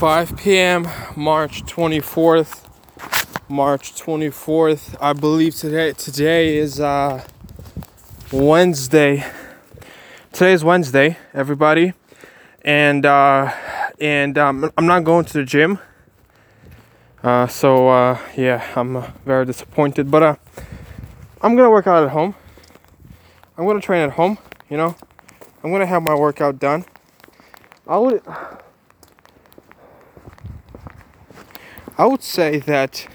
5 p.m. March 24th. March 24th. I believe today today is uh, Wednesday. Today is Wednesday, everybody, and uh, and um, I'm not going to the gym. Uh, so uh, yeah, I'm uh, very disappointed, but uh, I'm gonna work out at home. I'm gonna train at home. You know, I'm gonna have my workout done. I I would say that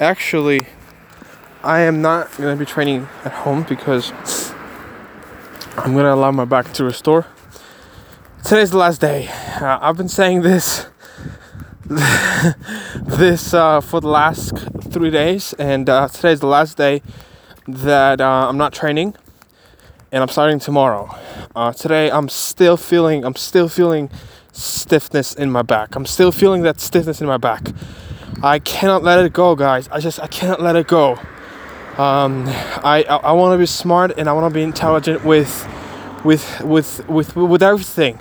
actually I am not going to be training at home because I'm going to allow my back to restore. Today's the last day. Uh, I've been saying this this uh, for the last three days, and uh, today's the last day that uh, I'm not training, and I'm starting tomorrow. Uh, today I'm still feeling I'm still feeling stiffness in my back. I'm still feeling that stiffness in my back. I cannot let it go, guys. I just I cannot let it go. Um, I I, I want to be smart and I want to be intelligent with with with with with everything,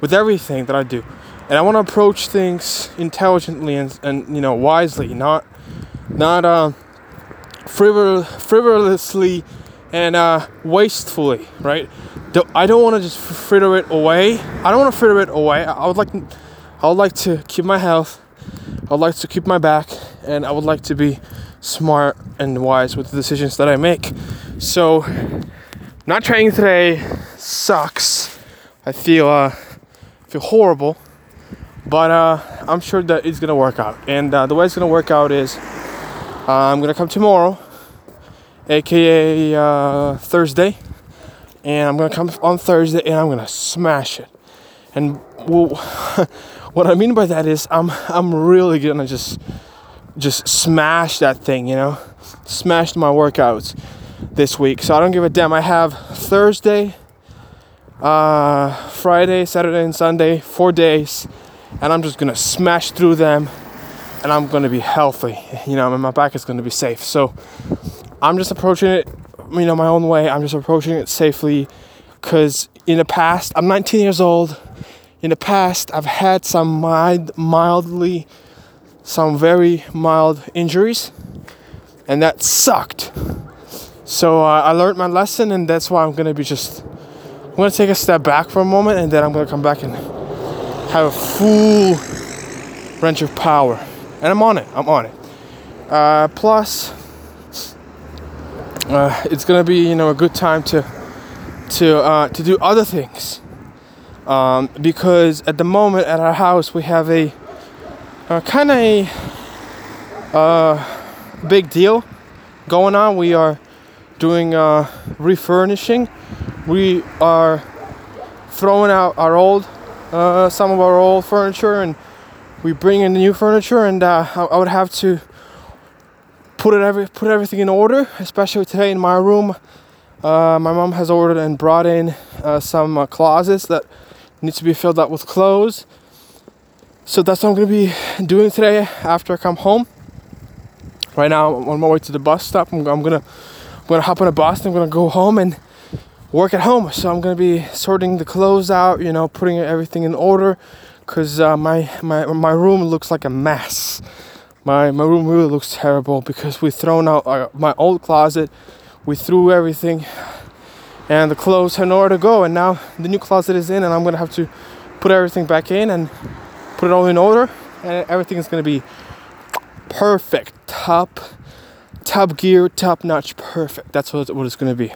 with everything that I do, and I want to approach things intelligently and and you know wisely, not not uh, frivol- frivolously and uh, wastefully, right? I don't want to just fritter it away. I don't want to fritter it away. I would like, I would like to keep my health. I would like to keep my back, and I would like to be smart and wise with the decisions that I make. So, not training today sucks. I feel uh, feel horrible, but uh, I'm sure that it's gonna work out. And uh, the way it's gonna work out is, uh, I'm gonna come tomorrow, aka uh, Thursday and I'm gonna come on Thursday and I'm gonna smash it. And well, what I mean by that is I'm I'm really gonna just just smash that thing, you know, smashed my workouts this week. So I don't give a damn. I have Thursday, uh, Friday, Saturday, and Sunday, four days, and I'm just gonna smash through them, and I'm gonna be healthy, you know, and my back is gonna be safe. So I'm just approaching it you know my own way. I'm just approaching it safely because in the past, I'm 19 years old. In the past, I've had some mild, mildly, some very mild injuries, and that sucked. So uh, I learned my lesson, and that's why I'm gonna be just. I'm gonna take a step back for a moment, and then I'm gonna come back and have a full wrench of power. And I'm on it. I'm on it. Uh, plus, uh, it's gonna be you know a good time to to uh, to do other things um, because at the moment at our house we have a, a kind of a uh, big deal going on. We are doing uh, refurnishing. We are throwing out our old uh, some of our old furniture and we bring in new furniture and I would have to put it every put everything in order. Especially today in my room, uh, my mom has ordered and brought in uh, some uh, closets that need to be filled up with clothes. So that's what I'm gonna be doing today after I come home. Right now, I'm on my way to the bus stop. I'm, I'm gonna I'm gonna hop on a bus. I'm gonna go home and work at home. So I'm gonna be sorting the clothes out. You know, putting everything in order, cause uh, my my my room looks like a mess my my room really looks terrible because we thrown out our, my old closet. We threw everything and the clothes had nowhere to go. And now the new closet is in and i'm gonna have to put everything back in and put it all in order. And everything is gonna be perfect. Top top gear top notch perfect. That's what, what it's gonna be.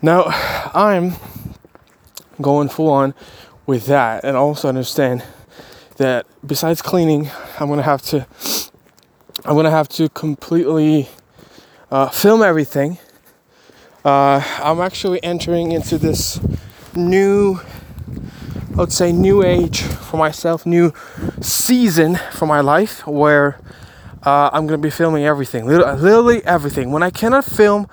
Now i'm going full on with that. And also understand that besides cleaning, I'm gonna have to I'm gonna have to completely uh, film everything. Uh, I'm actually entering into this new, let's say, new age for myself, new season for my life where uh, I'm gonna be filming everything, literally everything. When I cannot film,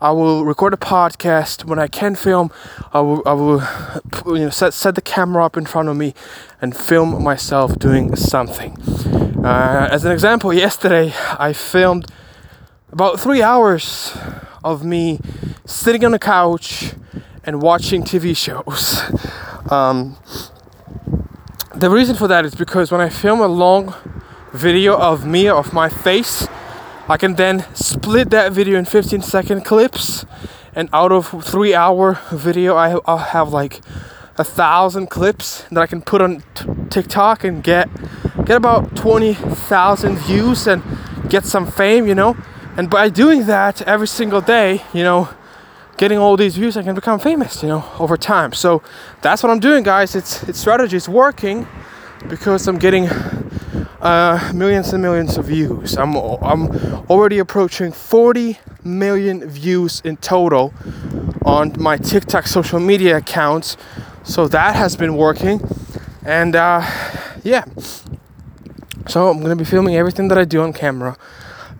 I will record a podcast. When I can film, I will, I will you know, set, set the camera up in front of me and film myself doing something. Uh, as an example, yesterday I filmed about three hours of me sitting on the couch and watching TV shows. Um, the reason for that is because when I film a long video of me of my face, I can then split that video in 15 second clips, and out of three hour video, I, I'll have like a thousand clips that I can put on t- TikTok and get get about 20,000 views and get some fame, you know. And by doing that every single day, you know, getting all these views, I can become famous, you know, over time. So that's what I'm doing, guys. It's it's strategy is working because I'm getting uh, millions and millions of views. I'm I'm already approaching 40 million views in total on my TikTok social media accounts. So that has been working, and uh, yeah. So I'm gonna be filming everything that I do on camera,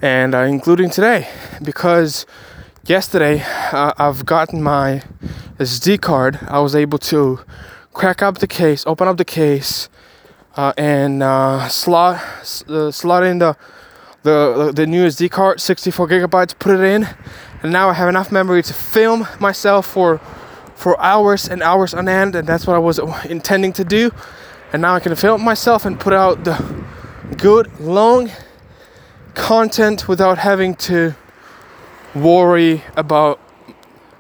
and uh, including today, because yesterday uh, I've gotten my SD card. I was able to crack up the case, open up the case, and uh, slot uh, slot in the, the the new SD card, 64 gigabytes. Put it in, and now I have enough memory to film myself for for hours and hours on end, and that's what I was intending to do. And now I can film myself and put out the good long content without having to worry about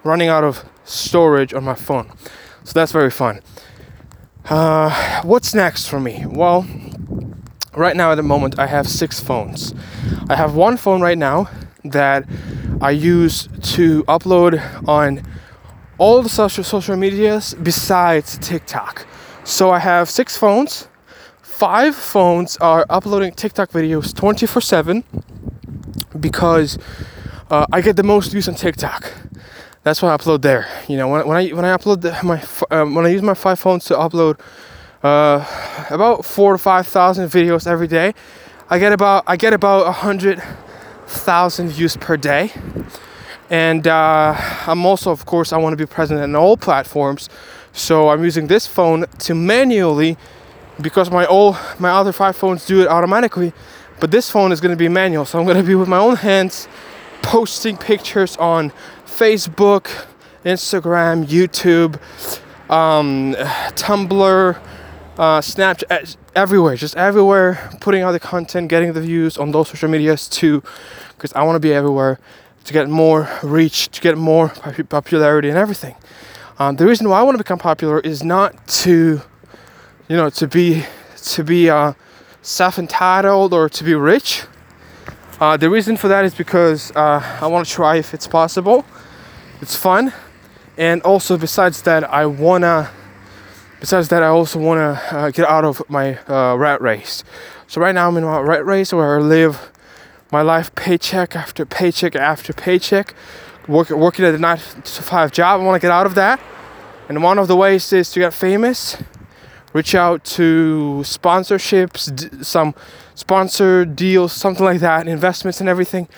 running out of storage on my phone. So that's very fun. Uh, what's next for me? Well, right now at the moment, I have six phones. I have one phone right now that I use to upload on all the social social medias besides TikTok. So I have six phones. Five phones are uploading TikTok videos 24/7 because uh, I get the most views on TikTok. That's why I upload there. You know, when, when I when I upload the, my um, when I use my five phones to upload uh, about four to five thousand videos every day, I get about I get about a hundred thousand views per day. And uh, I'm also, of course, I want to be present in all platforms. So I'm using this phone to manually, because my all my other five phones do it automatically, but this phone is going to be manual. So I'm going to be with my own hands posting pictures on Facebook, Instagram, YouTube, um, Tumblr, uh, Snapchat, everywhere, just everywhere, putting out the content, getting the views on those social medias too, because I want to be everywhere to get more reach, to get more popularity and everything. Um, the reason why I want to become popular is not to, you know, to be to be uh, self-entitled or to be rich. Uh, the reason for that is because uh, I want to try if it's possible. It's fun, and also besides that, I wanna. Besides that, I also wanna uh, get out of my uh, rat race. So right now I'm in my rat race where I live my life paycheck after paycheck after paycheck, work, working at a nine to five job. I want to get out of that, and one of the ways is to get famous reach out to sponsorships, some sponsor deals, something like that, investments and everything.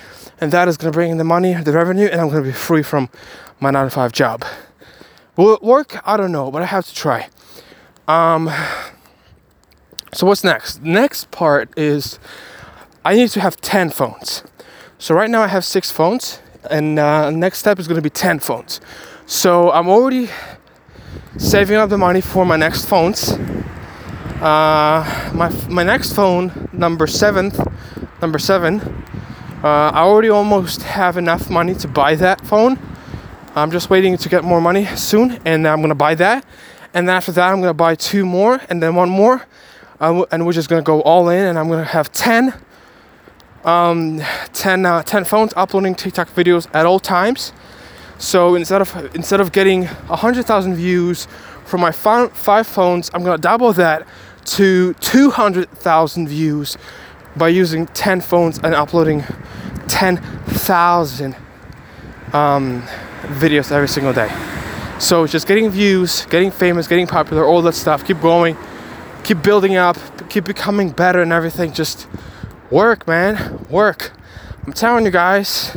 And that is going to bring in the money, the revenue, and I'm going to be free from my nine to five job. Will it work? I don't know, but I have to try. Um, so what's next? Next part is I need to have 10 phones. So right now I have six phones, and uh, next step is going to be 10 phones. So I'm already saving up the money for my next phones. Uh, my my next phone, number seventh, number seven. Uh, I already almost have enough money to buy that phone. I'm just waiting to get more money soon, and I'm gonna buy that. And after that, I'm gonna buy two more, and then one more, uh, and we're just gonna go all in. And I'm gonna have ten, um, 10, uh, 10 phones uploading TikTok videos at all times. So instead of instead of getting hundred thousand views from my five, phones, I'm gonna double that to two hundred thousand views by using ten phones and uploading ten thousand um, videos every single day. So just getting views, getting famous, getting popular, all that stuff. Keep going, keep building up, keep becoming better and everything. Just work, man, work. I'm telling you guys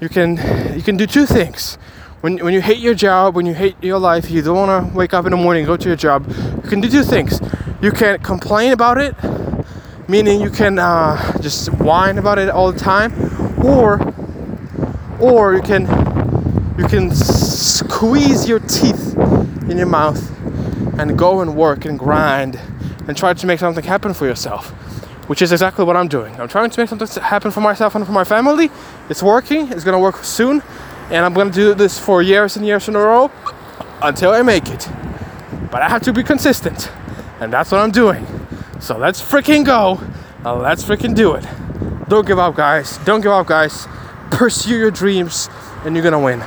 you can you can do two things. When, when you hate your job, when you hate your life, you don't want to wake up in the morning go to your job. You can do two things. You can complain about it, meaning you can uh, just whine about it all the time, or or you can you can squeeze your teeth in your mouth and go and work and grind and try to make something happen for yourself, which is exactly what I'm doing. I'm trying to make something happen for myself and for my family. It's working, it's gonna work soon, and I'm gonna do this for years and years in a row until I make it. But I have to be consistent, and that's what I'm doing. So let's freaking go. Let's freaking do it. Don't give up, guys. Don't give up, guys. Pursue your dreams, and you're gonna win.